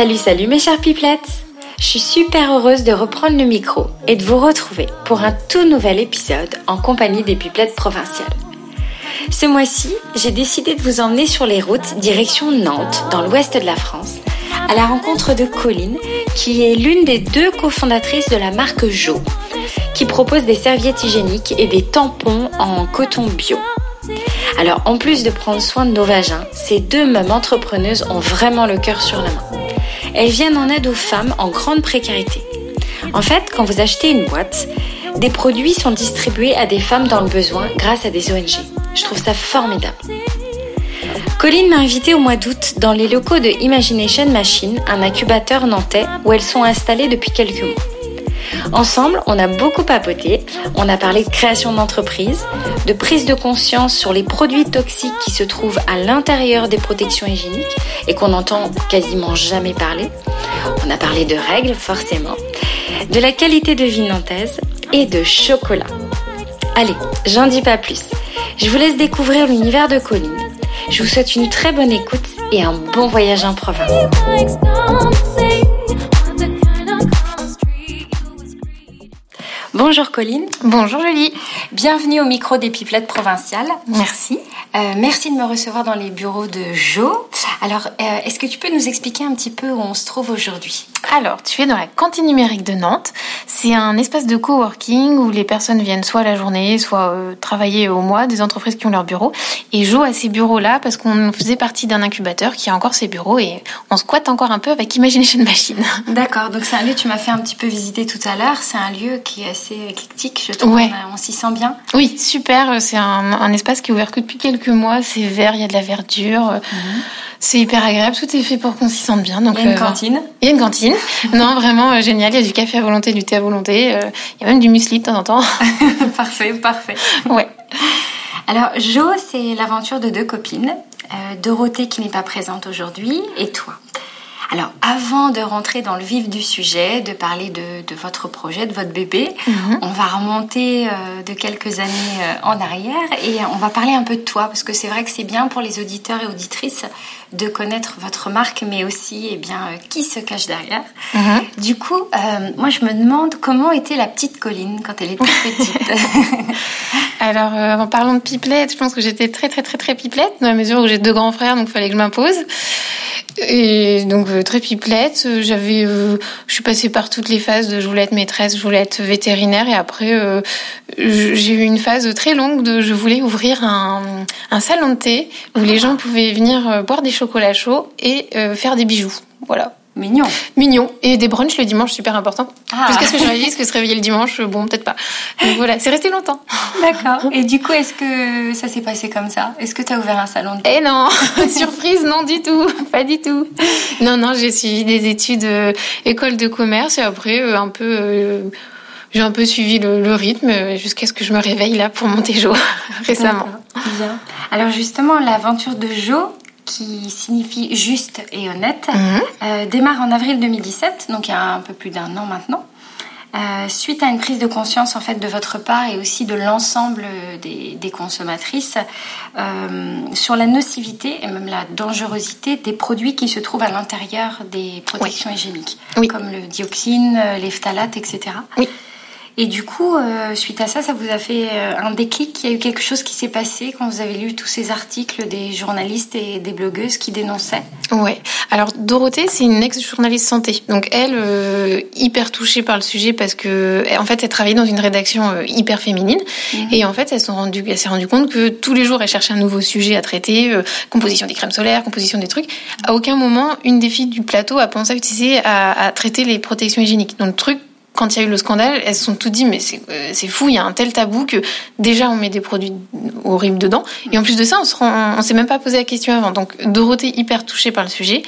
Salut, salut mes chers pipelettes Je suis super heureuse de reprendre le micro et de vous retrouver pour un tout nouvel épisode en compagnie des pipelettes provinciales. Ce mois-ci, j'ai décidé de vous emmener sur les routes direction Nantes, dans l'ouest de la France, à la rencontre de Colline, qui est l'une des deux cofondatrices de la marque Jo, qui propose des serviettes hygiéniques et des tampons en coton bio. Alors, en plus de prendre soin de nos vagins, ces deux mêmes entrepreneuses ont vraiment le cœur sur la main. Elles viennent en aide aux femmes en grande précarité. En fait, quand vous achetez une boîte, des produits sont distribués à des femmes dans le besoin grâce à des ONG. Je trouve ça formidable. Colline m'a invitée au mois d'août dans les locaux de Imagination Machine, un incubateur nantais où elles sont installées depuis quelques mois. Ensemble, on a beaucoup papoté, on a parlé de création d'entreprise, de prise de conscience sur les produits toxiques qui se trouvent à l'intérieur des protections hygiéniques et qu'on n'entend quasiment jamais parler. On a parlé de règles, forcément, de la qualité de vie nantaise et de chocolat. Allez, j'en dis pas plus. Je vous laisse découvrir l'univers de Colline. Je vous souhaite une très bonne écoute et un bon voyage en province. Bonjour Colline. Bonjour Julie. Bienvenue au micro des Pipelettes provinciales. Merci. Euh, merci de me recevoir dans les bureaux de Jo. Alors, euh, est-ce que tu peux nous expliquer un petit peu où on se trouve aujourd'hui? Alors, tu es dans la cantine numérique de Nantes. C'est un espace de coworking où les personnes viennent soit la journée, soit euh, travailler au mois, des entreprises qui ont leur bureau. Et Jo a ces bureaux-là parce qu'on faisait partie d'un incubateur qui a encore ses bureaux et on squatte encore un peu avec Imagination Machine. D'accord, donc c'est un lieu, tu m'as fait un petit peu visiter tout à l'heure. C'est un lieu qui est assez éclectique, je trouve. Ouais. On, s'y sent bien. Oui, super. C'est un, un espace qui est ouvert que depuis quelques mois. C'est vert, il y a de la verdure. C'est hyper agréable, tout est fait pour qu'on s'y sente bien. Donc, Il y a une euh, cantine. Il y a une cantine. Non, vraiment euh, génial. Il y a du café à volonté, du thé à volonté. euh, il y a même du muesli de temps en temps. parfait, parfait. ouais. Alors, Jo, c'est l'aventure de deux copines. Euh, Dorothée qui n'est pas présente aujourd'hui et toi. Alors, avant de rentrer dans le vif du sujet, de parler de, de votre projet, de votre bébé, on va remonter euh, de quelques années euh, en arrière et on va parler un peu de toi parce que c'est vrai que c'est bien pour les auditeurs et auditrices de connaître votre marque, mais aussi eh bien, euh, qui se cache derrière. Du coup, euh, moi je me demande comment était la petite Colline quand elle était petite. Alors, euh, en parlant de pipelette, je pense que j'étais très, très, très, très pipelette, dans la mesure où j'ai deux grands frères, donc il fallait que je m'impose. Et donc, très pipelette. J'avais, je suis passée par toutes les phases de je voulais être maîtresse, je voulais être vétérinaire, et après, j'ai eu une phase très longue de je voulais ouvrir un, un salon de thé où les gens pouvaient venir boire des chocolats chauds et euh, faire des bijoux. Voilà. Mignon. Mignon. Et des brunchs le dimanche, super important. Ah. Plus qu'est-ce que dit, est-ce que se réveiller le dimanche, bon, peut-être pas. Donc voilà, c'est resté longtemps. D'accord. Et du coup, est-ce que ça s'est passé comme ça? Est-ce que tu as ouvert un salon de Eh non, surprise, non du tout, pas du tout. Non, non, j'ai suivi des études euh, école de commerce et après euh, un peu, euh, j'ai un peu suivi le, le rythme euh, jusqu'à ce que je me réveille là pour monter jour récemment. Bien. Alors justement, l'aventure de Jo, qui signifie juste et honnête, Mhm. euh, démarre en avril 2017, donc il y a un peu plus d'un an maintenant. Euh, suite à une prise de conscience en fait de votre part et aussi de l'ensemble des, des consommatrices euh, sur la nocivité et même la dangerosité des produits qui se trouvent à l'intérieur des protections hygiéniques, Oui. comme le dioxine, les phtalates, etc. Oui. Et du coup, euh, suite à ça, ça vous a fait euh, un déclic? Il y a eu quelque chose qui s'est passé quand vous avez lu tous ces articles des journalistes et des blogueuses qui dénonçaient? Ouais. Alors Dorothée, c'est une ex-journaliste santé. Donc elle, euh, hyper touchée par le sujet parce que, en fait, elle travaillait dans une rédaction euh, hyper féminine. Et en fait, elle s'est rendue, compte que tous les jours, elle cherchait un nouveau sujet à traiter, composition des crèmes solaires, composition des trucs. À aucun moment, une des filles du plateau a pensé à utiliser à, à traiter les protections hygiéniques. Donc le truc quand il y a eu le scandale, elles se sont toutes dit mais c'est euh, c'est fou, il y a un tel tabou que déjà on met des produits horribles dedans. Et en plus de ça on se rend, on s'est même pas posé la question avant. Donc Dorothée hyper touchée par le sujet.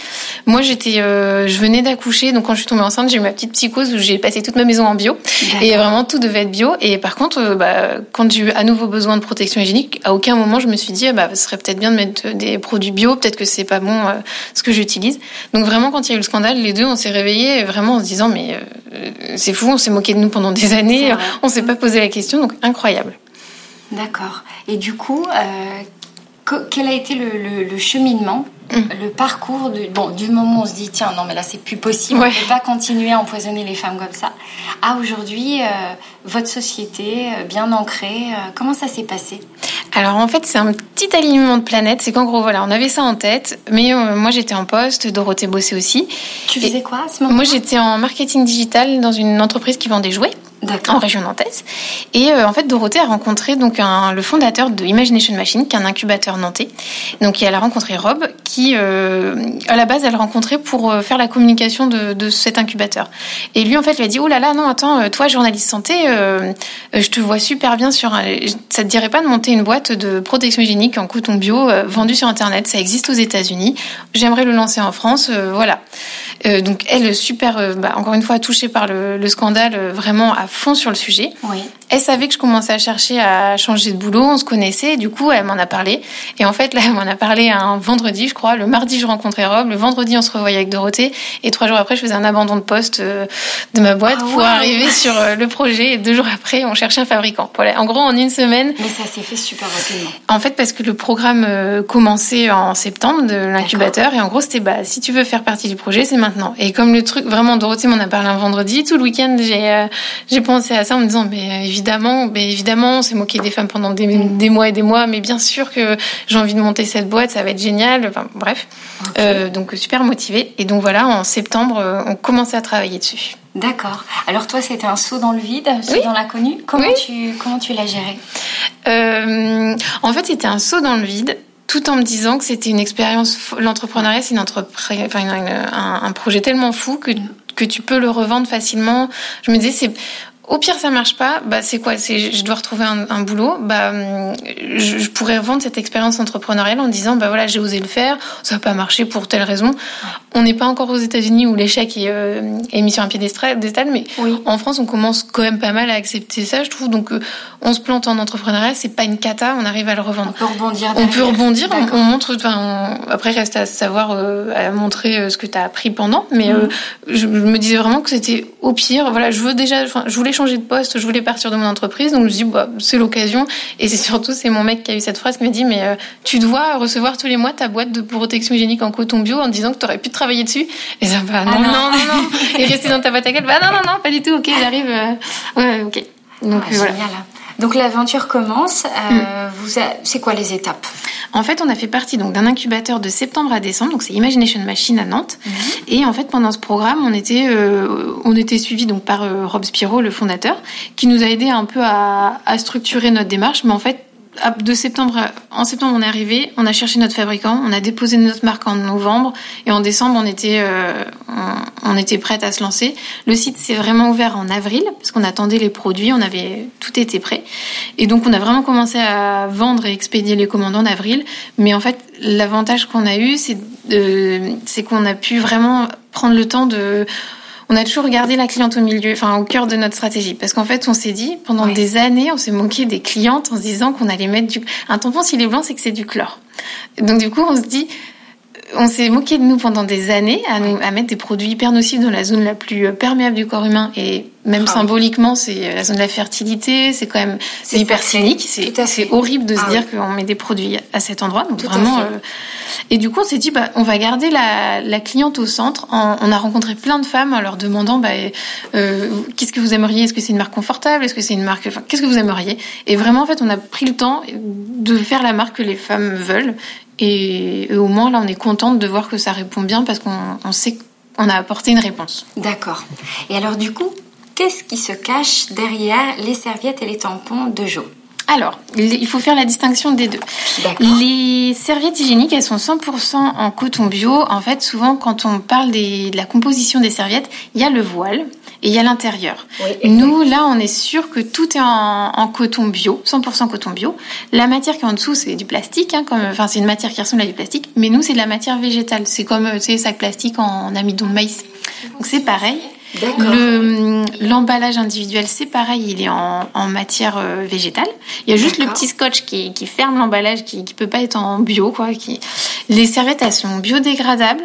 Moi j'étais, euh, je venais d'accoucher. Donc quand je suis tombée enceinte j'ai eu ma petite psychose où j'ai passé toute ma maison en bio. Et vraiment tout devait être bio. Et par contre euh, bah, quand j'ai eu à nouveau besoin de protection hygiénique à aucun moment je me suis dit ah, bah ce serait peut-être bien de mettre des produits bio. Peut-être que c'est pas bon euh, ce que j'utilise. Donc vraiment quand il y a eu le scandale les deux on s'est réveillés vraiment en se disant mais c'est fou on s'est moqué de nous pendant des années on s'est pas posé la question donc incroyable. D'accord. Et du coup, euh, quel a été le, cheminement mm. le parcours du, bon, du moment où on se dit tiens non mais là c'est plus possible on ne peut pas continuer à empoisonner les femmes comme ça à aujourd'hui euh, votre société euh, bien ancrée euh, comment ça s'est passé? Alors en fait c'est un petit alignement de planètes c'est qu'en gros voilà on avait ça en tête mais moi j'étais en poste Dorothée bossait aussi. Tu faisais quoi à ce moment moi j'étais en marketing digital dans une entreprise qui vend des jouets en région nantaise. Et euh, en fait, Dorothée a rencontré donc un, le fondateur de Imagination Machine, qui est un incubateur nantais. Donc, elle a rencontré Rob, qui euh, à la base, elle rencontré pour euh, faire la communication de, cet incubateur. Et lui, en fait, lui a dit oh là là, non, attends, toi, journaliste santé, je te vois super bien sur. Un... Ça te dirait pas de monter une boîte de protection hygiénique en coton bio vendue sur Internet? Ça existe aux États-Unis. J'aimerais le lancer en France. voilà. donc, elle, super, bah, encore une fois, touchée par le, le scandale, vraiment à fond sur le sujet. Oui. Elle savait que je commençais à chercher à changer de boulot, on se connaissait, du coup, elle m'en a parlé. Et en fait, là, elle m'en a parlé un vendredi, je crois. Le mardi, je rencontrais Rob. Le vendredi, on se revoyait avec Dorothée. Et trois jours après, je faisais un abandon de poste euh, de ma boîte ah, pour arriver sur euh, le projet. Et deux jours après, on cherchait un fabricant. Voilà. En gros, en une semaine. Mais ça s'est fait super rapidement. En fait, parce que le programme euh, commençait en septembre de l'incubateur. Et en gros, c'était, bah, si tu veux faire partie du projet, c'est maintenant. Et comme le truc, vraiment, Dorothée m'en a parlé un vendredi, tout le week-end, j'ai, j'ai pensé à ça en me disant, mais évidemment, mais évidemment, on s'est moqué des femmes pendant des, mois et des mois, mais bien sûr que j'ai envie de monter cette boîte, ça va être génial. Enfin, bref, euh, donc super motivée. Et donc voilà, en septembre, euh, on commençait à travailler dessus. D'accord. Alors toi, c'était un saut dans le vide, un saut dans l'inconnu. Comment tu comment tu l'as géré? Euh, En fait, c'était un saut dans le vide tout en me disant que c'était une expérience. L'entrepreneuriat, c'est une entreprise, enfin, un, un, projet tellement fou que que tu peux le revendre facilement. Je me disais, c'est au pire, ça marche pas. Bah, c'est quoi C'est je dois retrouver un, un boulot. Bah, je, je, pourrais vendre cette expérience entrepreneuriale en disant, bah voilà, j'ai osé le faire. Ça n'a pas marché pour telle raison. On n'est pas encore aux États-Unis où l'échec est, euh, est, mis sur un piédestal, mais en France, on commence quand même pas mal à accepter ça, je trouve. Donc, euh, on se plante en entrepreneuriat, c'est pas une cata. On arrive à le revendre. On peut rebondir. On peut rebondir. On, montre. Enfin, après, reste à savoir, euh, à montrer ce que tu as appris pendant. Mais mhm. je me disais vraiment que c'était au pire. Voilà, je veux déjà. Enfin, je voulais changer de poste, je voulais partir de mon entreprise, donc je dis bah, c'est l'occasion. Et c'est surtout c'est mon mec qui a eu cette phrase qui m'a dit mais euh, tu dois recevoir tous les mois ta boîte de protection hygiénique en coton bio en disant que tu aurais pu travailler dessus. Et ça bah, non, ah non non non et rester dans ta boîte à gueule bah non non non pas du tout ok j'arrive euh, ouais ok donc ah, voilà. Donc l'aventure commence. Euh, mm. vous c'est quoi les étapes? En fait, on a fait partie donc d'un incubateur de septembre à décembre. Donc c'est Imagination Machine à Nantes. Mm. Et en fait, pendant ce programme, on était euh, on était suivi donc par euh, Rob Spiro, le fondateur, qui nous a aidé un peu à, à structurer notre démarche. Mais en fait, de septembre, en septembre, on est arrivé, on a cherché notre fabricant, on a déposé notre marque en novembre et en décembre, on était, euh, on, était prête à se lancer. Le site s'est vraiment ouvert en avril parce qu'on attendait les produits, on avait tout était prêt et donc on a vraiment commencé à vendre et expédier les commandes en avril. Mais en fait, l'avantage qu'on a eu, c'est c'est qu'on a pu vraiment prendre le temps de on a toujours gardé la cliente au milieu, enfin au cœur de notre stratégie. Parce qu'en fait, on s'est dit, pendant des années, on s'est moqué des clientes en se disant qu'on allait mettre du... Un tampon, s'il est blanc, c'est que c'est du chlore. Donc du coup, on se dit, on s'est moqué de nous pendant des années à, nous, à mettre des produits hyper nocifs dans la zone la plus euh, perméable du corps humain et même ah symboliquement c'est euh, la zone de la fertilité c'est quand même c'est hyper cynique c'est horrible de se ah dire qu'on met des produits à cet endroit donc vraiment euh, et du coup on s'est dit bah on va garder la, la cliente au centre. On a rencontré plein de femmes en leur demandant bah, qu'est-ce que vous aimeriez? Est-ce que c'est une marque confortable? Est-ce que c'est une marque enfin, qu'est-ce que vous aimeriez? Et vraiment en fait on a pris le temps de faire la marque que les femmes veulent. Et, au moins, là, on est contente de voir que ça répond bien parce qu'on sait qu'on a apporté une réponse. D'accord. Et alors, du coup, qu'est-ce qui se cache derrière les serviettes et les tampons de Jo? Alors, il faut faire la distinction des deux. Les serviettes hygiéniques, elles sont 100% en coton bio. En fait, souvent, quand on parle de la composition des serviettes, il y a le voile et il y a l'intérieur. nous, là, on est sûr que tout est en, coton bio, 100% coton bio. La matière qui est en dessous, c'est du plastique, hein, comme, enfin, c'est une matière qui ressemble à du plastique, mais nous, c'est de la matière végétale. C'est comme, tu sais, sac plastique en amidon de maïs. Donc, c'est pareil. L'emballage individuel, c'est pareil, il est en, en matière euh, végétale. Il y a juste le petit scotch qui, qui ferme l'emballage, qui, qui peut pas être en bio, quoi. Qui... Les serviettes, elles sont biodégradables.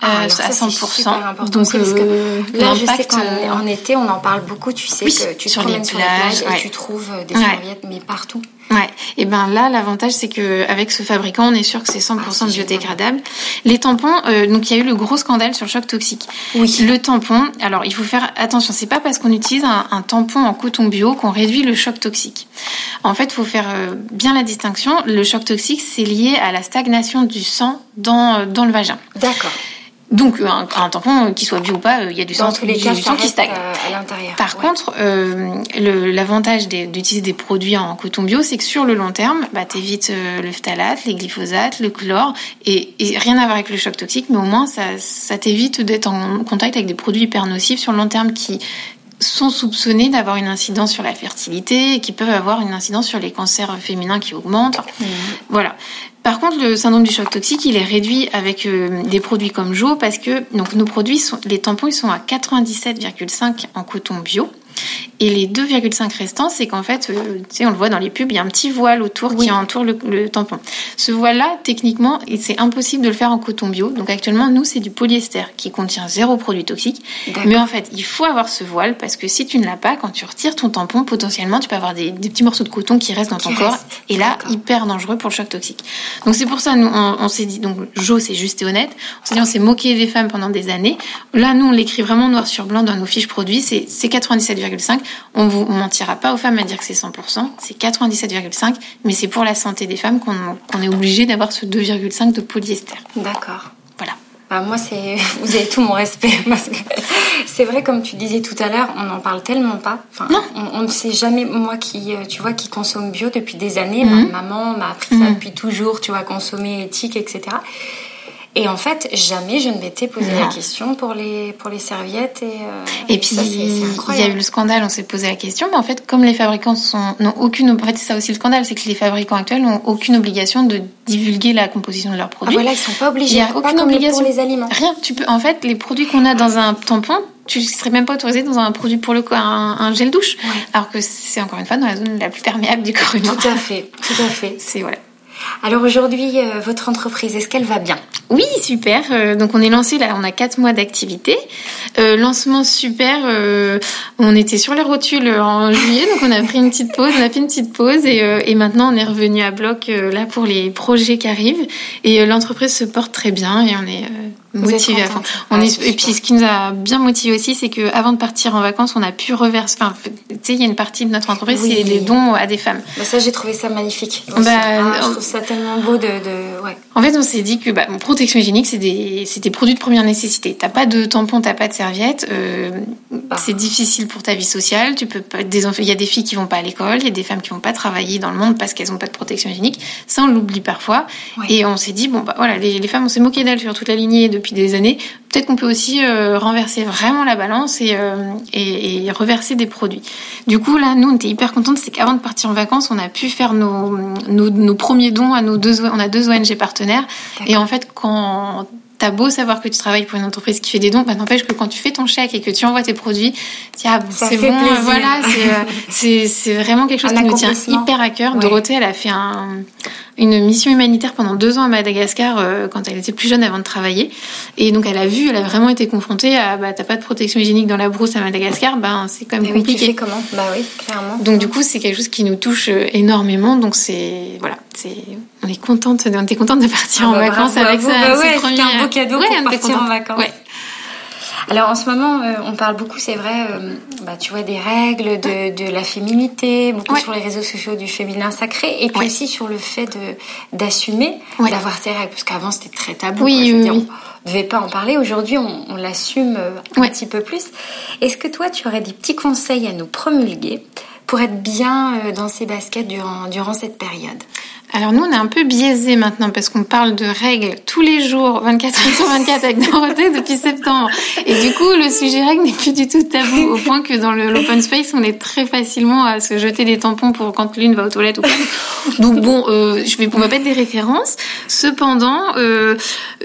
Ah, à 100%. Donc, euh, là, je sais qu'en été, on en parle beaucoup. Tu sais que tu te promènes sur les plages et tu trouves des serviettes, mais partout. Ouais. Et ben là, l'avantage, c'est que avec ce fabricant, on est sûr que c'est 100% ah, biodégradable. Les tampons, euh, donc il y a eu le gros scandale sur le choc toxique. Oui. Le tampon, alors il faut faire attention. C'est pas parce qu'on utilise un, tampon en coton bio qu'on réduit le choc toxique. En fait, il faut faire euh, bien la distinction. Le choc toxique, c'est lié à la stagnation du sang dans dans le vagin. D'accord. Donc un, un, tampon, qu'il soit bio ou pas, il y a du sang, les cas, sang qui stagne. Euh, à l'intérieur. Par contre, euh, l'avantage d'utiliser des produits en coton bio, c'est que sur le long terme, bah, tu évites euh, le phtalate, les glyphosates, le chlore, et, et, rien à voir avec le choc toxique, mais au moins ça, ça t'évite d'être en contact avec des produits hyper nocifs sur le long terme qui sont soupçonnés d'avoir une incidence sur la fertilité et qui peuvent avoir une incidence sur les cancers féminins qui augmentent. Mmh. Voilà. Par contre, le syndrome du choc toxique, il est réduit avec euh, des produits comme Jo parce que donc nos produits sont les tampons ils sont à 97,5 en coton bio. Et les 2,5 restants, c'est qu'en fait, euh, on le voit dans les pubs, il y a un petit voile autour qui entoure le, tampon. Ce voile-là, techniquement, c'est impossible de le faire en coton bio. Donc actuellement, nous, c'est du polyester qui contient zéro produit toxique. Mais en fait, il faut avoir ce voile parce que si tu ne l'as pas, quand tu retires ton tampon, potentiellement, tu peux avoir des, petits morceaux de coton qui restent dans ton corps. Et là, hyper dangereux pour le choc toxique. Donc c'est pour ça, nous, on, s'est dit, donc Jo, c'est juste et honnête. On s'est dit, on s'est moqué des femmes pendant des années. Là, nous, on l'écrit vraiment noir sur blanc dans nos fiches produits. C'est 97,5 on vous mentira pas aux femmes à dire que c'est 100%, c'est 97,5, mais c'est pour la santé des femmes qu'on est obligé d'avoir ce 2,5 de polyester. D'accord. Voilà. Bah moi, c'est vous avez tout mon respect parce que c'est vrai comme tu disais tout à l'heure, on n'en parle tellement pas. Enfin, non. On, ne sait jamais. Moi, qui euh, tu vois, qui consomme bio depuis des années, ma mhm. maman m'a appris ça mhm. depuis toujours. Tu vois, consommer éthique, etc. Et en fait, jamais je ne m'étais posé la question pour les, pour les serviettes. Et, euh, et puis, il y a eu le scandale, on s'est posé la question, mais en fait, comme les fabricants n'ont aucune. En fait, c'est ça aussi le scandale, c'est que les fabricants actuels n'ont aucune obligation de divulguer la composition de leurs ah, produits. Ah voilà, ils sont pas obligés. Il n'y a aucune obligation. pour les aliments. Rien. Tu peux, en fait, les produits qu'on a dans un tampon, tu serais même pas autorisé dans un produit pour le corps, un, gel douche. Alors que c'est encore une fois dans la zone la plus perméable du corps humain. Tout à fait, tout à fait. C'est voilà. Alors aujourd'hui, euh, votre entreprise, est-ce qu'elle va bien? Oui, super. Euh, donc on est lancé là, on a quatre mois d'activité. Euh, lancement super. on était sur les rotules en juillet, donc on a pris une petite pause, on a fait une petite pause et, et maintenant on est revenu à bloc là pour les projets qui arrivent. Et l'entreprise se porte très bien et on est motivé à fond. On ah, est, et puis ce qui nous a bien motivé aussi, c'est que avant de partir en vacances, on a pu reverser. Enfin, tu sais, il y a une partie de notre entreprise, c'est les dons à des femmes. Bah ça, j'ai trouvé ça magnifique. Bah, ah, je trouve ça tellement beau de, de... Ouais. En fait, on s'est dit que bah, protection hygiénique, c'est des, des produits de première nécessité. T'as pas de tampon, t'as pas de serviette. Euh, bah. C'est difficile pour ta vie sociale. Tu peux pas. Il y a des filles qui vont pas à l'école, il y a des femmes qui vont pas travailler dans le monde parce qu'elles ont pas de protection hygiénique. Ça, on l'oublie parfois. Et on s'est dit bon bah voilà, les, les femmes, on s'est moqué d'elles sur toute la lignée de depuis des années, peut-être qu'on peut aussi euh, renverser vraiment la balance euh, et, et, reverser des produits. Du coup, là, nous, on était hyper contentes, c'est qu'avant de partir en vacances, on a pu faire nos, nos, nos premiers dons à nos deux, on a deux ONG partenaires. Et en fait, quand t'as beau savoir que tu travailles pour une entreprise qui fait des dons, bah, n'empêche que quand tu fais ton chèque et que tu envoies tes produits, ah, c'est bon, voilà, c'est vraiment quelque chose qui nous tient hyper à cœur. Dorothée, elle a fait un, une mission humanitaire pendant deux ans à Madagascar euh, quand elle était plus jeune avant de travailler. Et donc elle a vu, elle a vraiment été confrontée à bah t'as pas de protection hygiénique dans la brousse à Madagascar, ben c'est quand même compliqué. Oui, comment? Bah oui, clairement. Donc du coup c'est quelque chose qui nous touche euh, énormément. Donc c'est voilà, on est contente, on était contente de partir ah en bah, vacances avec ça. Bah ouais, un beau cadeau pour partir en vacances. Ouais. Alors en ce moment, euh, on parle beaucoup, c'est vrai, euh, bah, tu vois, des règles, de, de la féminité, beaucoup sur les réseaux sociaux du féminin sacré, et puis aussi sur le fait d'assumer d'avoir ces règles, parce qu'avant c'était très tabou. Oui, oui, on ne devait pas en parler. Aujourd'hui, on, on l'assume euh, un petit peu plus. Est-ce que toi, tu aurais des petits conseils à nous promulguer pour être bien dans ces baskets durant, durant cette période? Alors nous, on est un peu biaisé maintenant parce qu'on parle de règles tous les jours, 24 heures sur 24 avec Dorothée depuis septembre. Et du coup, le sujet règles n'est plus du tout tabou au point que dans l'open space, on est très facilement à se jeter des tampons pour quand l'une va aux toilettes ou pas. Donc bon, euh, je vais, on va mettre des références. Cependant, euh,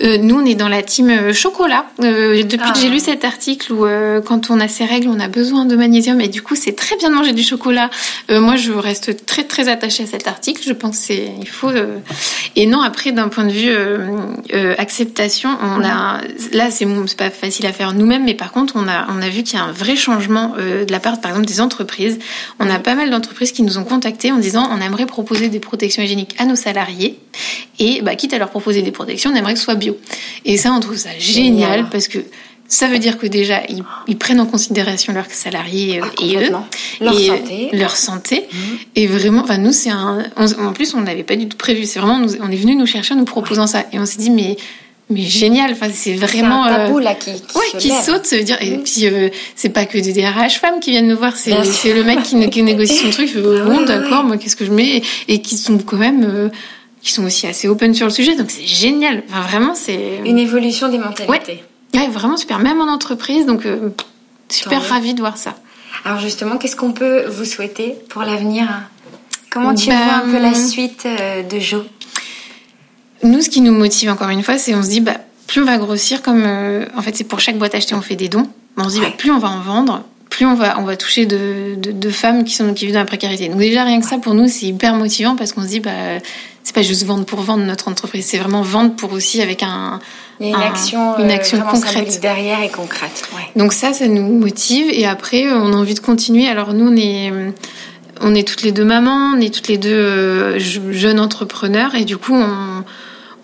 euh, nous, on est dans la team euh, chocolat. Euh, depuis que j'ai lu cet article où quand on a ces règles, on a besoin de magnésium et du coup, c'est très bien de manger du chocolat. moi, je reste très très attachée à cet article. Je pense que c'est il faut. Et non, après, d'un point de vue euh, acceptation, on a là, c'est pas facile à faire nous-mêmes, mais par contre, on a on a vu qu'il y a un vrai changement de la part, par exemple, des entreprises. On a pas mal d'entreprises qui nous ont contactés en disant on aimerait proposer des protections hygiéniques à nos salariés et bah, quitte à leur proposer des protections, on aimerait que ce soit bio. Et ça, on trouve ça génial parce que ça veut dire que déjà, ils, prennent en considération leurs salariés euh, ah, et eux. Leur et santé. Leur santé. Mhm. Et vraiment, enfin, nous, c'est un. en plus, on n'avait pas du tout prévu. C'est vraiment, on est venu nous chercher en nous proposant ça. Et on s'est dit, mais. Mais génial, enfin c'est vraiment un tabou là qui, qui, saute, ça veut dire et mhm. puis euh, c'est pas que des DRH femmes qui viennent nous voir, c'est le mec qui, qui, négocie son truc, fait, bon d'accord, moi qu'est-ce que je mets? Et, qui sont quand même euh, qui sont aussi assez open sur le sujet, donc c'est génial. Enfin, vraiment, c'est une évolution des mentalités. Ouais. Vraiment super, même en entreprise, donc euh, super ravie de voir ça. Alors justement, qu'est-ce qu'on peut vous souhaiter pour l'avenir? Comment tu vois un peu la ben, suite euh, de Jo? Nous, ce qui nous motive encore une fois, c'est on se dit, bah, plus on va grossir, comme euh, en fait c'est pour chaque boîte achetée, on fait des dons. On se dit, bah, plus on va en vendre, plus on va, on va toucher de, de, femmes qui, sont, qui vivent dans la précarité. Donc déjà, rien que ça, pour nous, c'est hyper motivant parce qu'on se dit, bah, c'est pas juste vendre pour vendre notre entreprise, c'est vraiment vendre pour aussi avec un... Il y a une action, une euh, action concrète derrière et concrète. Donc ça, ça nous motive et après, euh, on a envie de continuer. Alors nous, on est on est toutes les deux mamans, on est toutes les deux euh, jeunes entrepreneurs et du coup on,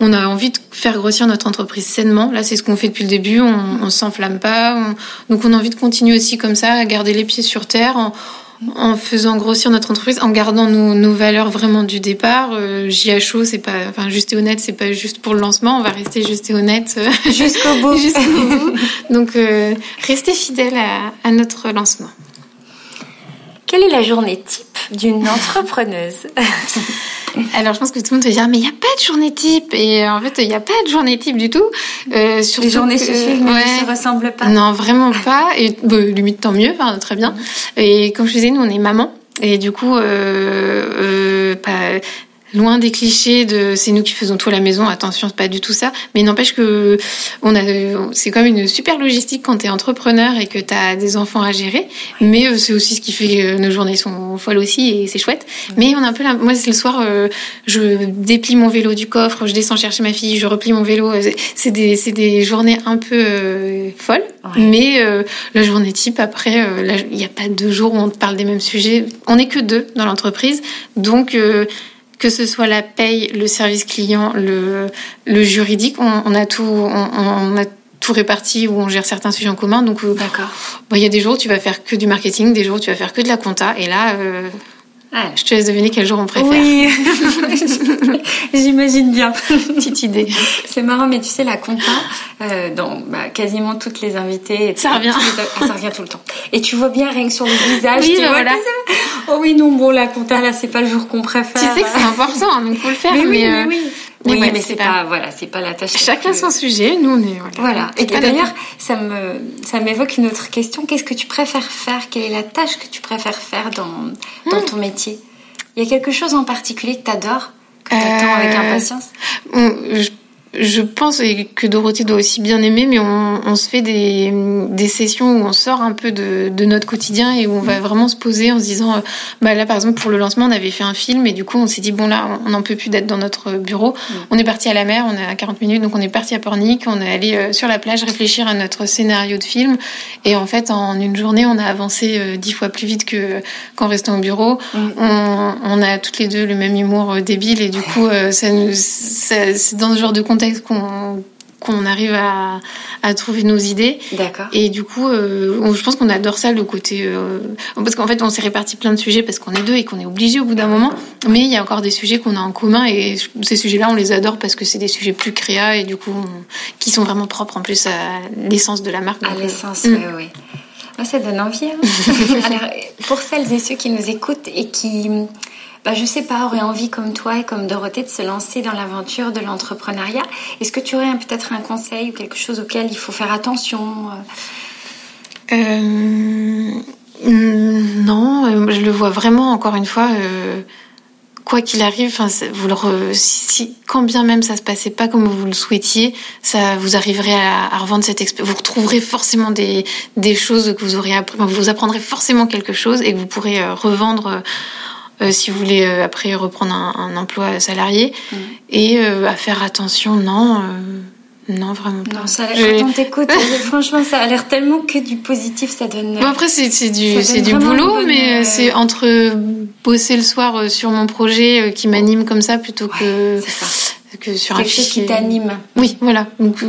on a envie de faire grossir notre entreprise sainement. Là, c'est ce qu'on fait depuis le début. On, on s'enflamme pas. donc, on a envie de continuer aussi comme ça, à garder les pieds sur terre, en, en faisant grossir notre entreprise, en gardant nos, nos valeurs vraiment du départ. Euh, JHO, c'est pas, enfin, juste et honnête, c'est pas juste pour le lancement. On va rester juste et honnête jusqu'au bout. jusqu'au bout. Donc, euh, restez fidèles à, à notre lancement. Quelle est la journée type d'une entrepreneuse? Alors, je pense que tout le monde va dire, mais il n'y a pas de journée type. Et en fait, il n'y a pas de journée type du tout. Euh, Les journées se suivent, mais ne se ressemblent pas. Non, vraiment pas. Et bah, limite, tant mieux. Enfin, très bien. Et comme je disais, nous, on est maman. Et du coup, euh, euh, pas, loin des clichés de c'est nous qui faisons tout à la maison. Attention, c'est pas du tout ça. Mais n'empêche que on a, c'est quand même une super logistique quand tu es entrepreneur et que tu as des enfants à gérer. Mais euh, c'est aussi ce qui fait que nos journées sont folles aussi et c'est chouette. Mais on a un peu, la... moi c'est le soir, euh, je déplie mon vélo du coffre, je descends chercher ma fille, je replie mon vélo. C'est des, c'est des journées un peu euh, folles. Mais la journée type après, il n'y a pas deux jours où on parle des mêmes sujets. On n'est que deux dans l'entreprise, donc que ce soit la paye, le service client, le, le juridique, on, a tout, on, on, a tout réparti où on gère certains sujets en commun. Donc, euh, d'accord. il y a des jours où tu vas faire que du marketing, des jours où tu vas faire que de la compta, et là, euh, ah. Je te laisse deviner quel jour on préfère. Oui, j'imagine bien. Petite idée. C'est marrant, mais tu sais, la compta, euh, dans bah, quasiment toutes les invités, ça revient. ça revient tout le temps. Et tu vois bien rien que sur le visage. Oui, bah voilà. Oh oui, non, bon, la compta, là, c'est pas le jour qu'on préfère. Tu sais que c'est important, hein, donc faut le faire. Mais, oui, mais, euh, oui. Oui, mais, c'est pas, voilà, c'est pas la tâche. Chacun son sujet. Nous, on est voilà. Et, d'ailleurs, ça me, ça m'évoque une autre question. Qu'est-ce que tu préfères faire? Quelle est la tâche que tu préfères faire dans, dans hmm. ton métier? Il y a quelque chose en particulier que tu adores, que avec euh, impatience? je pense que Dorothée doit aussi bien aimer, mais on, on se fait des, des, sessions où on sort un peu de, de, notre quotidien et où on va vraiment se poser en se disant, euh, bah là par exemple pour le lancement on avait fait un film et du coup on s'est dit bon là on n'en peut plus d'être dans notre bureau, mm. on est parti à la mer, on est à 40 minutes donc on est parti à Pornic, on est allé euh, sur la plage réfléchir à notre scénario de film et en fait en une journée on a avancé euh, dix fois plus vite que qu'en restant au bureau, mm. on, on, a toutes les deux le même humour débile et du coup ça, ça c'est dans ce genre de contexte qu'on qu'on arrive à, à, trouver nos idées. D'accord. Et du coup, euh, je pense qu'on adore ça, le côté... Euh, parce qu'en fait, on s'est réparti plein de sujets parce qu'on est deux et qu'on est obligé au bout d'un moment. Mais il y a encore des sujets qu'on a en commun et ces sujets-là, on les adore parce que c'est des sujets plus créa et du coup, qui sont vraiment propres en plus à l'essence de la marque. À l'essence, oui, mm. oui. Ah, ça donne envie. Hein. Alors, pour celles et ceux qui nous écoutent et qui bah, je sais pas, aurait envie comme toi et comme Dorothée de se lancer dans l'aventure de l'entrepreneuriat, est-ce que tu aurais peut-être un conseil ou quelque chose auquel il faut faire attention euh? Euh, Non, euh, je le vois vraiment encore une fois. Quoi qu'il arrive, enfin, vous le si, quand bien même ça se passait pas comme vous le souhaitiez, ça vous arriverez à, à revendre cette expérience. Vous retrouverez forcément des, des choses que vous aurez appris, vous apprendrez forcément quelque chose et que vous pourrez revendre si vous voulez après reprendre un, emploi salarié. Mm. Et à faire attention, non. Non, vraiment pas. Non, ça a l'air, quand on t'écoute, franchement, ça a l'air tellement que du positif, ça donne. Bon, après, c'est, c'est du, c'est du boulot, mais c'est entre bosser le soir sur mon projet qui m'anime comme ça plutôt que, que sur Quelque un chose qui t'anime. Oui, voilà. Donc,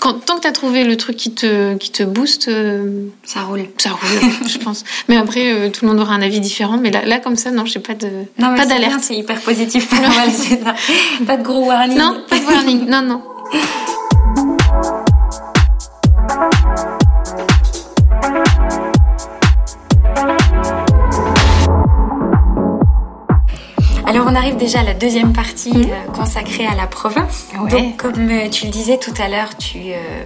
quand, tant que tu as trouvé le truc qui te, qui te booste, euh, ça roule. Ça roule, je pense. Mais après, euh, tout le monde aura un avis différent. Mais là, là comme ça, non, j'ai pas de, non, pas d'alerte. C'est hyper positif. pas de gros warning. Non, pas de warning. Non, non. on arrive déjà à la deuxième partie euh, consacrée à la province. Donc comme euh, tu le disais tout à l'heure, tu, euh,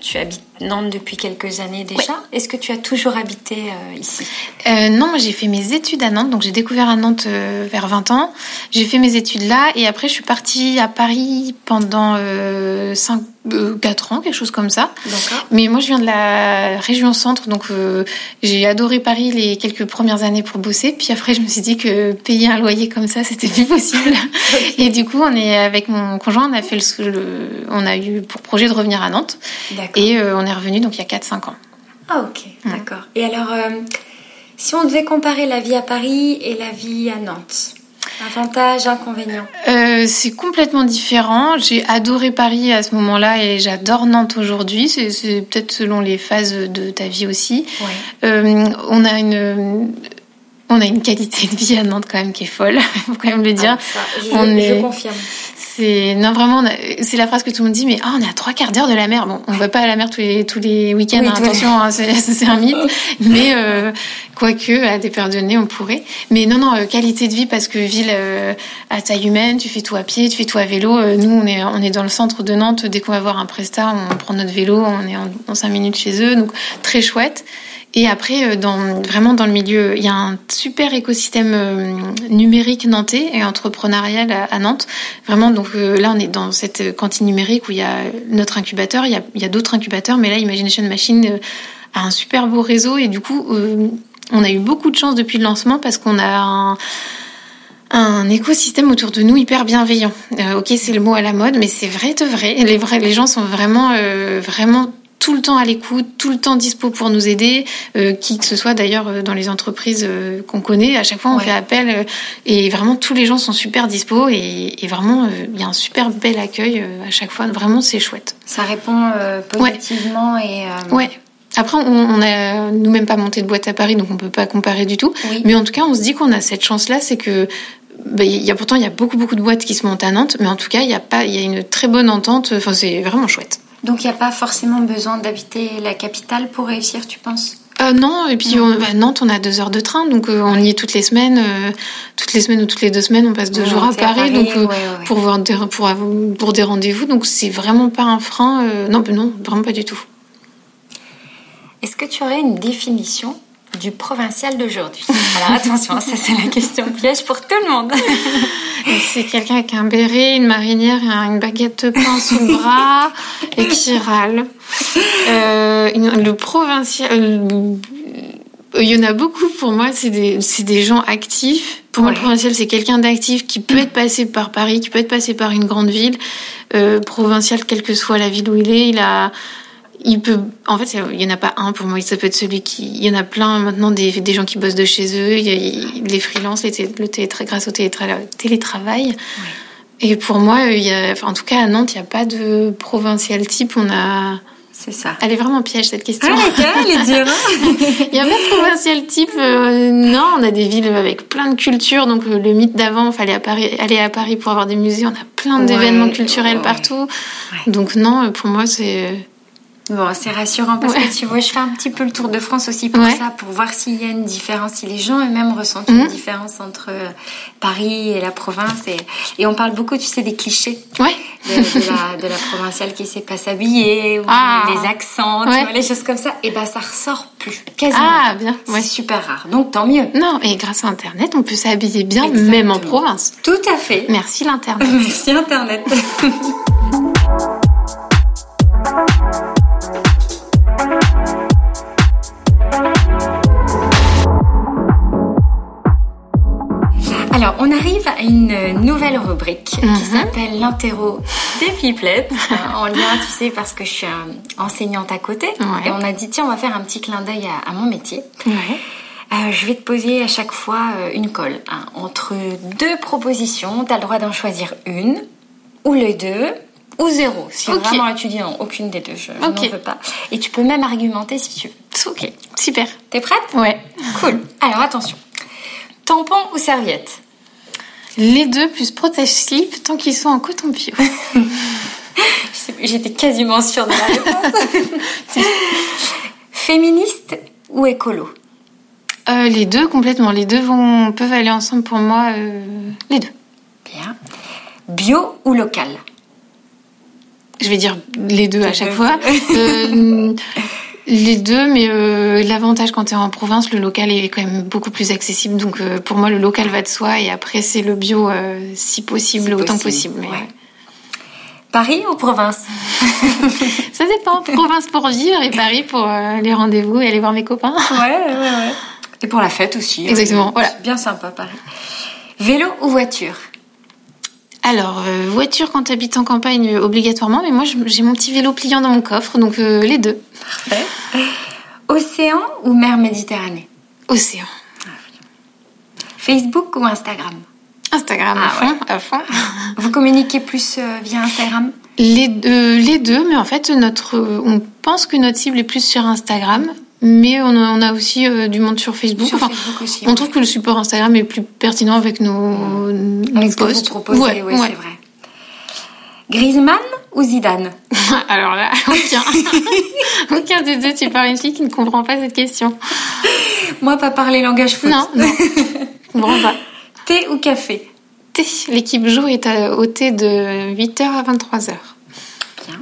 tu habites Nantes depuis quelques années déjà. Est-ce que tu as toujours habité ici? Non, j'ai fait mes études à Nantes, donc j'ai découvert à Nantes vers 20 ans. J'ai fait mes études là et après je suis partie à Paris pendant 5 4 ans, quelque chose comme ça. Mais moi, je viens de la région centre, donc euh, j'ai adoré Paris les quelques premières années pour bosser. Puis après, je me suis dit que payer un loyer comme ça, c'était plus possible. Et du coup, on est avec mon conjoint, on a fait le, on a eu pour projet de revenir à Nantes. Et euh, on est revenu donc il y a 4-5 ans. Ah ok, d'accord. Et alors, euh, si on devait comparer la vie à Paris et la vie à Nantes, Avantages, inconvénients euh, C'est complètement différent. J'ai adoré Paris à ce moment-là et j'adore Nantes aujourd'hui. C'est peut-être selon les phases de ta vie aussi. Euh, on a une on a une qualité de vie à Nantes quand même qui est folle, faut quand même le dire. Ah, je, on est... confirme. C'est non vraiment, c'est la phrase que tout le monde dit, mais oh, on est à trois quarts d'heure de la mer. Bon, on va pas à la mer tous les tous les week-ends. Hein, attention, hein, c'est un mythe. mais euh, quoique à des périodes on pourrait. Mais non non, euh, qualité de vie parce que ville euh, à taille humaine, tu fais tout à pied, tu fais tout à vélo. Nous on est on est dans le centre de Nantes. Dès qu'on va voir un prestat, on prend notre vélo, on est en, en cinq minutes chez eux, donc très chouette. Et après, euh, vraiment dans le milieu, il y a un super écosystème euh, numérique nantais et entrepreneurial à, Nantes. Vraiment, donc euh, là, on est dans cette cantine numérique où il y a notre incubateur, il y a, d'autres incubateurs, mais là, Imagination Machine a un super beau réseau et du coup, on a eu beaucoup de chance depuis le lancement parce qu'on a un écosystème autour de nous hyper bienveillant. ok, c'est le mot à la mode, mais c'est vrai de vrai. Les gens sont vraiment, vraiment tout le temps à l'écoute, tout le temps dispo pour nous aider, euh, qui que ce soit d'ailleurs euh, dans les entreprises euh, qu'on connaît. À chaque fois, on fait appel et vraiment tous les gens sont super dispo et, vraiment il y a un super bel accueil à chaque fois. Vraiment, c'est chouette. Ça répond positivement et. Ouais. Après, on n'a nous-mêmes pas monté de boîte à Paris, donc on peut pas comparer du tout. Mais en tout cas, on se dit qu'on a cette chance-là, c'est que il y a pourtant il y a beaucoup beaucoup de boîtes qui se montent à Nantes, mais en tout cas il y a pas il y a une très bonne entente. Enfin, c'est vraiment chouette. Donc il n'y a pas forcément besoin d'habiter la capitale pour réussir, tu penses? Euh, non, et puis bah, Nantes, on a deux heures de train, donc euh, on y est toutes les semaines, euh, toutes les semaines ou toutes les deux semaines, on passe deux jours à Paris, donc pour voir des, pour, pour des rendez-vous, donc c'est vraiment pas un frein. non, non, vraiment pas du tout. Est-ce que tu aurais une définition du provincial d'aujourd'hui Alors attention, ça c'est la question piège pour tout le monde. c'est quelqu'un avec un béret, une marinière et une baguette de pain sous le bras et qui râle. Euh, le provincial, euh, il y en a beaucoup pour moi, c'est des, des, gens actifs. Pour moi, le provincial, c'est quelqu'un d'actif qui peut être passé par Paris, qui peut être passé par une grande ville. Euh, provincial, quelle que soit la ville où il est, il a il peut, en fait, il y en a pas un pour moi. Ça peut être celui qui, il y en a plein maintenant des, des gens qui bossent de chez eux. Il y a les freelances, le grâce au télétravail. Et pour moi, il y a, en tout cas à Nantes, il n'y a pas de provincial type. On a, c'est ça. Elle est vraiment piège cette question. Ah, elle est dure. il n'y a pas de provincial type. Euh, non, on a des villes avec plein de cultures. Donc le mythe d'avant, il fallait aller à Paris pour avoir des musées. On a plein d'événements culturels partout. Donc non, pour moi, c'est Bon, c'est rassurant parce que tu vois, je fais un petit peu le tour de France aussi pour ça, pour voir s'il y a une différence, si les gens eux-mêmes ressentent une mhm. différence entre euh, Paris et la province. Et, et, on parle beaucoup, tu sais, des clichés ouais. de, la, de, la, provinciale qui sait pas s'habiller, ou ah. les accents, tu vois, les choses comme ça. Et ben, ça ressort plus, quasiment. Ah, bien. C'est super rare. Donc, tant mieux. Non, et grâce à Internet, on peut s'habiller bien, même en province. Tout à fait. Merci l'Internet. Merci Internet. Alors, on arrive à une nouvelle rubrique qui mhm. s'appelle l'interro des pipelettes. Euh, en lien, tu sais, parce que je suis enseignante à côté. Et on a dit, tiens, on va faire un petit clin d'œil à, mon métier. Euh, je vais te poser à chaque fois euh, une colle. Hein. entre deux propositions, tu as le droit d'en choisir une, ou les deux, ou zéro. Si vraiment là tu dis non, aucune des deux, je, n'en veux pas. Et tu peux même argumenter si tu veux. Ok, super. T'es prête? Ouais. Cool. Alors attention. Tampon ou serviette? Les deux plus protège-slip tant qu'ils sont en coton bio. J'étais quasiment sûre de la réponse. Féministe ou écolo? Euh, Les deux complètement. Les deux vont peuvent aller ensemble pour moi. Euh, les deux. Bien. Bio ou local? Je vais dire les deux à chaque fois. Euh, les deux, mais euh, l'avantage quand tu es en province, le local est quand même beaucoup plus accessible. Donc euh, pour moi, le local va de soi et après, c'est le bio euh, si possible, autant possible. Paris ou province? Ça dépend. province pour vivre et Paris pour les rendez-vous et aller voir mes copains. Ouais, ouais, ouais. Et pour la fête aussi. Exactement, voilà. Bien sympa, Paris. Vélo ou voiture? Alors, voiture quand tu habites en campagne, obligatoirement, mais moi j'ai mon petit vélo pliant dans mon coffre, donc les deux. Parfait. Océan ou mer Méditerranée? Océan. Facebook ou Instagram? Instagram, à, ah fond, à fond. Vous communiquez plus euh, via Instagram? Les deux, les deux, mais en fait, notre, on pense que notre cible est plus sur Instagram, mais on a, aussi euh, du monde sur Facebook. on trouve que le support Instagram est plus pertinent avec nos, nos posts. ouais, c'est vrai. Griezmann ou Zidane Alors là, aucun. aucun des deux. Tu parles une fille qui ne comprend pas cette question. Moi, pas parler langage foot. Non, non. Comprends pas. Thé ou café Thé. L'équipe joue est au thé de 8h à 23h. Bien.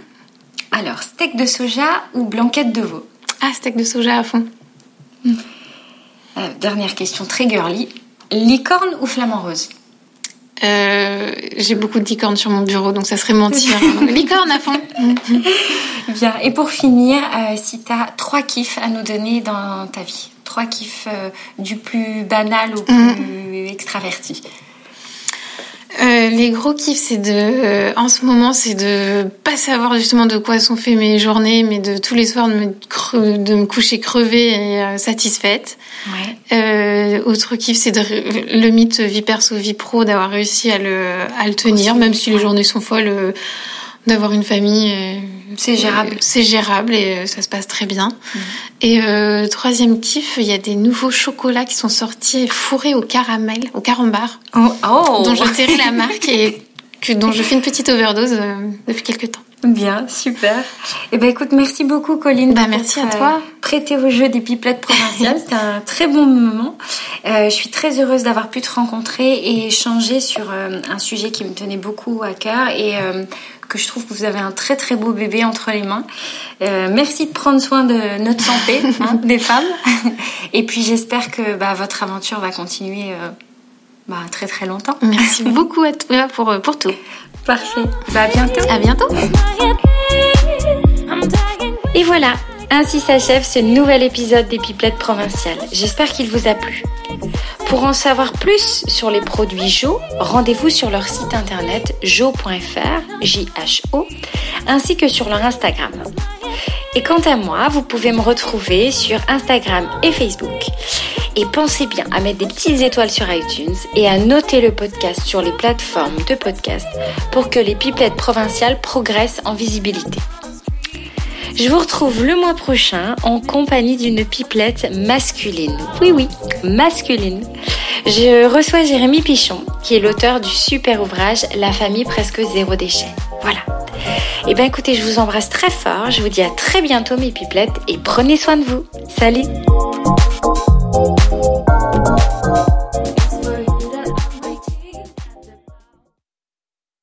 Alors, steak de soja ou blanquette de veau Ah, steak de soja à fond. Euh, dernière question très girly. Licorne ou flamant rose euh, j'ai beaucoup de licornes sur mon bureau, donc ça serait mentir. licorne à fond. Bien. Et pour finir, euh, si tu as trois kiffs à nous donner dans ta vie, trois kiffs du plus banal au mm. plus extraverti. Euh, les gros kiffs, c'est de, euh, en ce moment, c'est de pas savoir justement de quoi sont faites mes journées, mais de tous les soirs de me, de me coucher crevée et euh, satisfaite. Ouais. autre kiff, c'est le mythe vie perso vie pro d'avoir réussi à le, à le tenir, même si les journées sont folles d'avoir une famille. Euh, c'est gérable. C'est gérable et euh, ça se passe très bien. Mm. Et euh, troisième kiff, il y a des nouveaux chocolats qui sont sortis fourrés au caramel, au carambar, oh. oh. dont je tairai la marque et que, dont je fais une petite overdose depuis quelques temps. Bien, super. Eh ben écoute, merci beaucoup Colline. Bah, merci à toi. Prêter au jeu des pipelettes provinciales, c'était un très bon moment. je suis très heureuse d'avoir pu te rencontrer et échanger sur un sujet qui me tenait beaucoup à cœur et que je trouve que vous avez un très très beau bébé entre les mains. Euh, merci de prendre soin de notre santé, hein, des femmes. Et puis j'espère que bah, votre aventure va continuer euh, bah, très très longtemps. Merci beaucoup à toi pour, euh, pour tout. Parfait. Bah, à bientôt. À bientôt. Et voilà, ainsi s'achève ce nouvel épisode des Pipelettes provinciales. J'espère qu'il vous a plu. Pour en savoir plus sur les produits Jo, rendez-vous sur leur site internet jo.fr, J-H-O, ainsi que sur leur Instagram. Et quant à moi, vous pouvez me retrouver sur Instagram et Facebook. Et pensez bien à mettre des petites étoiles sur iTunes et à noter le podcast sur les plateformes de podcast pour que les pipelettes provinciales progressent en visibilité. Je vous retrouve le mois prochain en compagnie d'une pipelette masculine. Oui, oui, masculine. Je reçois Jérémy Pichon, qui est l'auteur du super ouvrage La famille presque zéro déchet. Voilà. Eh bien écoutez, je vous embrasse très fort, je vous dis à très bientôt mes pipelettes et prenez soin de vous. Salut